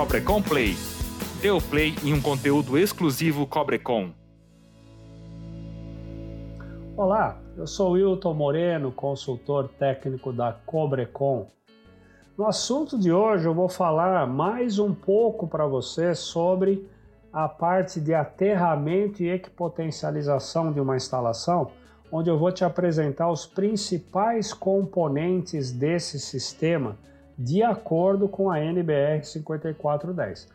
Cobrecon Play. Dê o play em um conteúdo exclusivo Cobrecon. Olá, eu sou Wilton Moreno, consultor técnico da Cobrecon. No assunto de hoje eu vou falar mais um pouco para você sobre a parte de aterramento e equipotencialização de uma instalação, onde eu vou te apresentar os principais componentes desse sistema de acordo com a NBR 5410.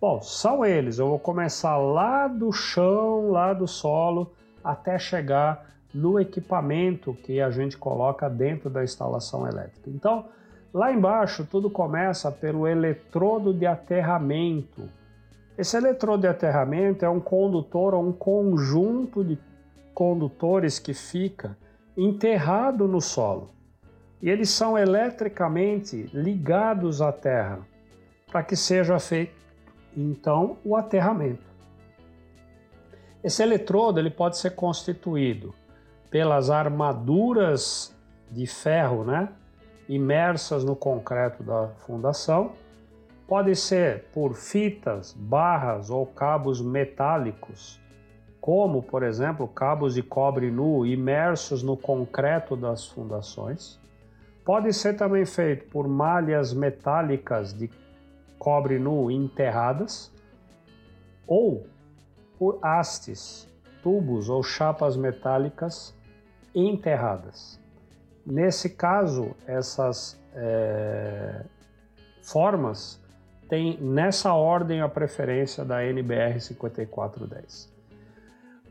Bom, são eles. Eu vou começar lá do chão, lá do solo, até chegar no equipamento que a gente coloca dentro da instalação elétrica. Então, Lá embaixo, tudo começa pelo eletrodo de aterramento. Esse eletrodo de aterramento é um condutor ou um conjunto de condutores que fica enterrado no solo. E eles são eletricamente ligados à terra para que seja feito então o aterramento. Esse eletrodo ele pode ser constituído pelas armaduras de ferro, né? imersas no concreto da fundação. Pode ser por fitas, barras ou cabos metálicos, como, por exemplo, cabos de cobre nu imersos no concreto das fundações. Pode ser também feito por malhas metálicas de cobre nu enterradas ou por hastes, tubos ou chapas metálicas enterradas. Nesse caso, essas é, formas têm nessa ordem a preferência da NBR 5410.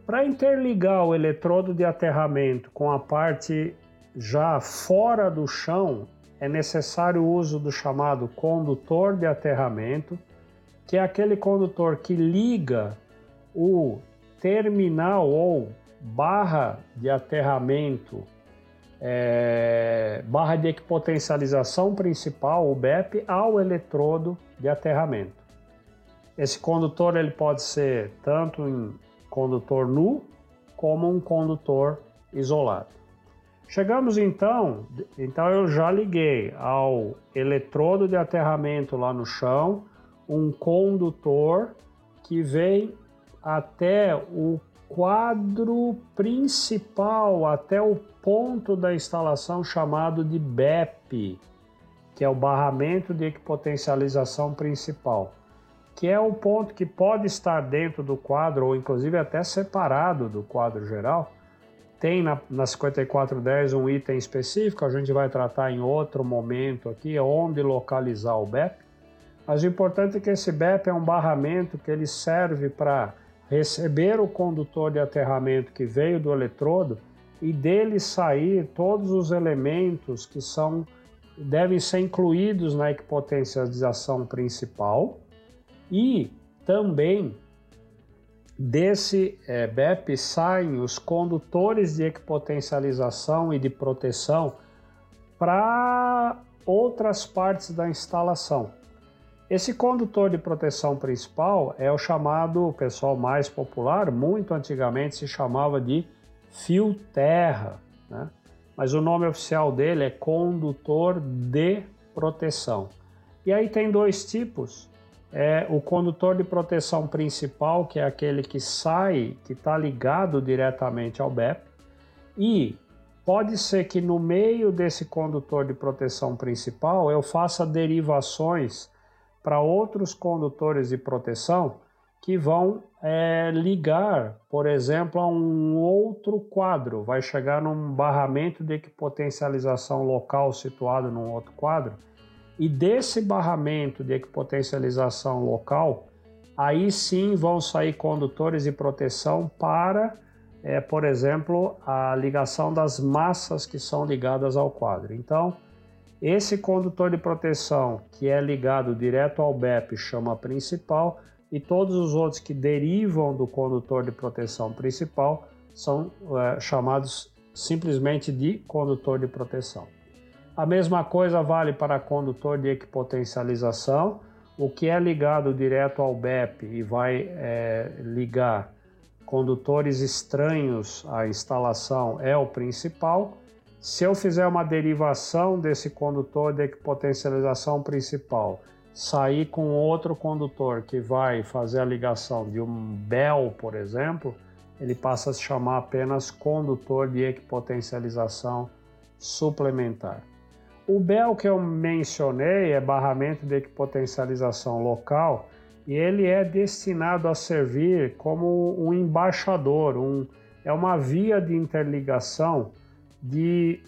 Para interligar o eletrodo de aterramento com a parte já fora do chão, é necessário o uso do chamado condutor de aterramento, que é aquele condutor que liga o terminal ou barra de aterramento é, barra de equipotencialização principal, o BEP, ao eletrodo de aterramento. Esse condutor ele pode ser tanto em condutor nu como um condutor isolado. Chegamos então, então eu já liguei ao eletrodo de aterramento lá no chão, um condutor que vem até o quadro principal até o ponto da instalação chamado de BEP, que é o barramento de equipotencialização principal, que é o ponto que pode estar dentro do quadro ou inclusive até separado do quadro geral. Tem na, na 5410 um item específico, a gente vai tratar em outro momento aqui, onde localizar o BEP. Mas o importante é que esse BEP é um barramento que ele serve para receber o condutor de aterramento que veio do eletrodo e dele sair todos os elementos que são devem ser incluídos na equipotencialização principal e também desse é, BEP saem os condutores de equipotencialização e de proteção para outras partes da instalação. Esse condutor de proteção principal é o chamado, o pessoal mais popular, muito antigamente se chamava de fio terra, né? mas o nome oficial dele é condutor de proteção. E aí tem dois tipos. É o condutor de proteção principal, que é aquele que sai, que está ligado diretamente ao BEP, e pode ser que no meio desse condutor de proteção principal eu faça derivações para outros condutores de proteção que vão é, ligar, por exemplo, a um outro quadro. Vai chegar num barramento de equipotencialização local situado num outro quadro. E desse barramento de equipotencialização local, aí sim vão sair condutores de proteção para, é, por exemplo, a ligação das massas que são ligadas ao quadro. Então, esse condutor de proteção que é ligado direto ao BEP chama principal e todos os outros que derivam do condutor de proteção principal são é, chamados simplesmente de condutor de proteção. A mesma coisa vale para condutor de equipotencialização, o que é ligado direto ao BEP e vai é, ligar condutores estranhos à instalação é o principal, se eu fizer uma derivação desse condutor de potencialização principal sair com outro condutor que vai fazer a ligação de um bel, por exemplo, ele passa a se chamar apenas condutor de equipotencialização suplementar. O BEL que eu mencionei é barramento de equipotencialização local e ele é destinado a servir como um embaixador, um, é uma via de interligação de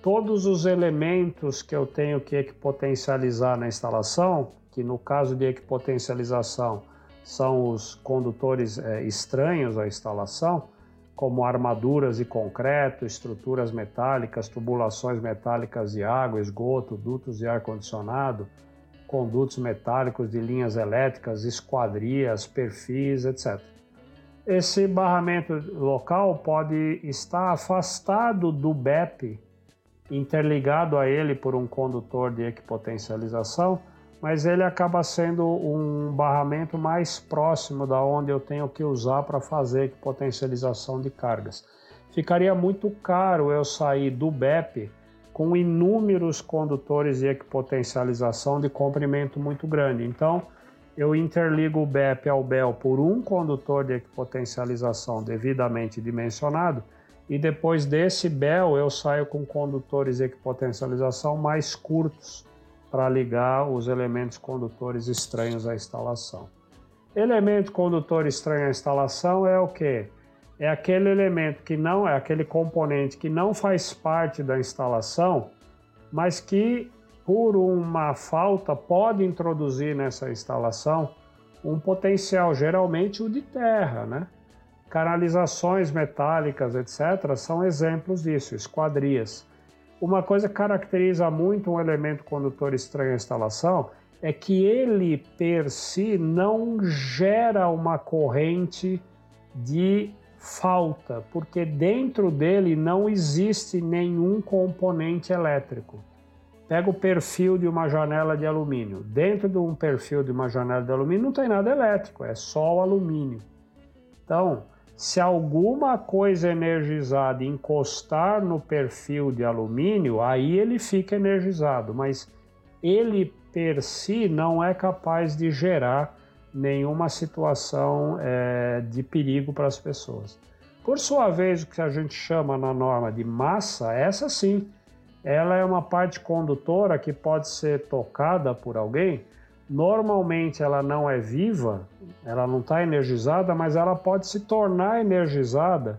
todos os elementos que eu tenho que equipotencializar na instalação, que no caso de equipotencialização são os condutores é, estranhos à instalação, como armaduras de concreto, estruturas metálicas, tubulações metálicas de água, esgoto, dutos de ar-condicionado, condutos metálicos de linhas elétricas, esquadrias, perfis, etc. Esse barramento local pode estar afastado do BEP, interligado a ele por um condutor de equipotencialização, mas ele acaba sendo um barramento mais próximo da onde eu tenho que usar para fazer potencialização de cargas. Ficaria muito caro eu sair do BEP com inúmeros condutores de equipotencialização de comprimento muito grande. Então, eu interligo o BEP ao BEL por um condutor de equipotencialização devidamente dimensionado e depois desse BEL eu saio com condutores de equipotencialização mais curtos para ligar os elementos condutores estranhos à instalação. Elemento condutor estranho à instalação é o que? É aquele elemento que não é aquele componente que não faz parte da instalação, mas que por uma falta pode introduzir nessa instalação um potencial, geralmente o de terra, né? Canalizações metálicas, etc., são exemplos disso, esquadrias. Uma coisa que caracteriza muito um elemento condutor estranho à instalação é que ele per si não gera uma corrente de falta, porque dentro dele não existe nenhum componente elétrico. Pega o perfil de uma janela de alumínio. Dentro de um perfil de uma janela de alumínio não tem nada elétrico, é só o alumínio. Então, se alguma coisa energizada encostar no perfil de alumínio, aí ele fica energizado, mas ele per si não é capaz de gerar nenhuma situação é, de perigo para as pessoas. Por sua vez, o que a gente chama na norma de massa, essa sim, ela é uma parte condutora que pode ser tocada por alguém, Normalmente ela não é viva, ela não está energizada, mas ela pode se tornar energizada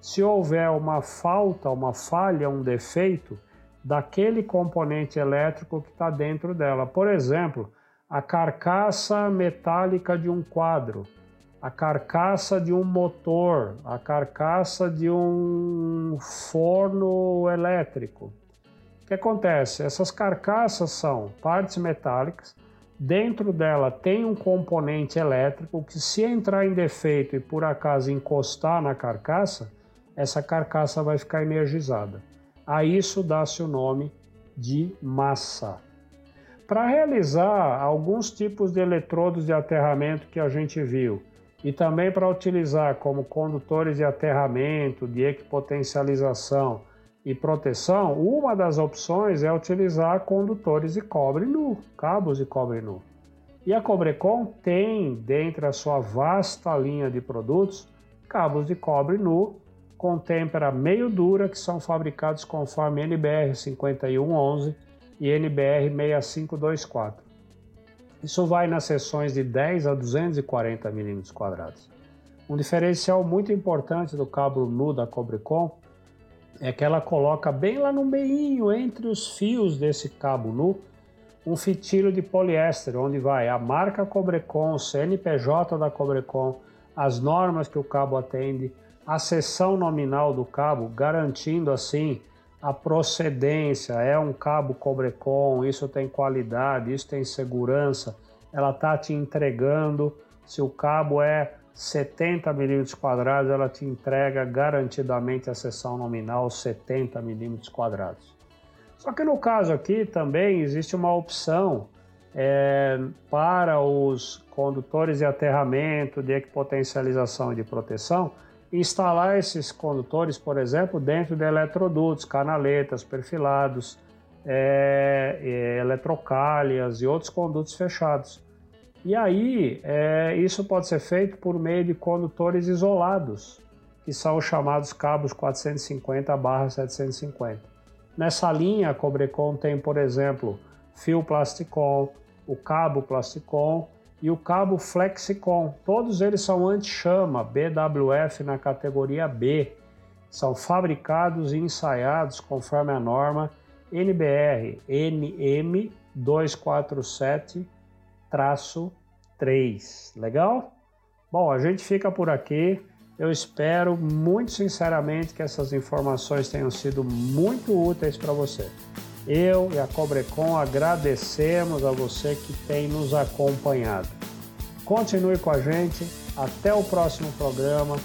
se houver uma falta, uma falha, um defeito daquele componente elétrico que está dentro dela. Por exemplo, a carcaça metálica de um quadro, a carcaça de um motor, a carcaça de um forno elétrico. O que acontece? Essas carcaças são partes metálicas Dentro dela tem um componente elétrico que, se entrar em defeito e por acaso encostar na carcaça, essa carcaça vai ficar energizada. A isso dá-se o nome de massa. Para realizar alguns tipos de eletrodos de aterramento que a gente viu, e também para utilizar como condutores de aterramento, de equipotencialização, e proteção, uma das opções é utilizar condutores de cobre nu, cabos de cobre nu. E a Cobrecon tem, dentre a sua vasta linha de produtos, cabos de cobre nu com têmpera meio dura que são fabricados conforme NBR 5111 e NBR 6524. Isso vai nas seções de 10 a 240 milímetros quadrados. Um diferencial muito importante do cabo nu da Cobrecon é que ela coloca bem lá no meio, entre os fios desse cabo nu, um fitilho de poliéster, onde vai a marca Cobrecon, CNPJ da Cobrecon, as normas que o cabo atende, a seção nominal do cabo, garantindo assim a procedência, é um cabo Cobrecon, isso tem qualidade, isso tem segurança, ela está te entregando. Se o cabo é 70 milímetros quadrados, ela te entrega garantidamente a seção nominal 70 milímetros quadrados. Só que no caso aqui também existe uma opção é, para os condutores de aterramento, de equipotencialização e de proteção, instalar esses condutores, por exemplo, dentro de eletrodutos, canaletas, perfilados, é, é, eletrocálias e outros condutos fechados. E aí, é, isso pode ser feito por meio de condutores isolados, que são os chamados cabos 450/750. Nessa linha, a Cobrecon tem, por exemplo, fio Plasticon, o cabo Plasticon e o cabo Flexicon. Todos eles são anti-chama, BWF na categoria B. São fabricados e ensaiados conforme a norma NBR NM 247 3. Legal? Bom, a gente fica por aqui. Eu espero muito sinceramente que essas informações tenham sido muito úteis para você. Eu e a Cobrecon agradecemos a você que tem nos acompanhado. Continue com a gente, até o próximo programa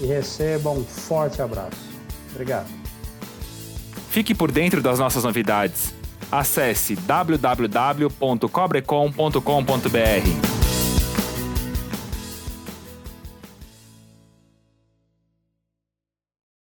e receba um forte abraço. Obrigado. Fique por dentro das nossas novidades. Acesse www.cobrecon.com.br.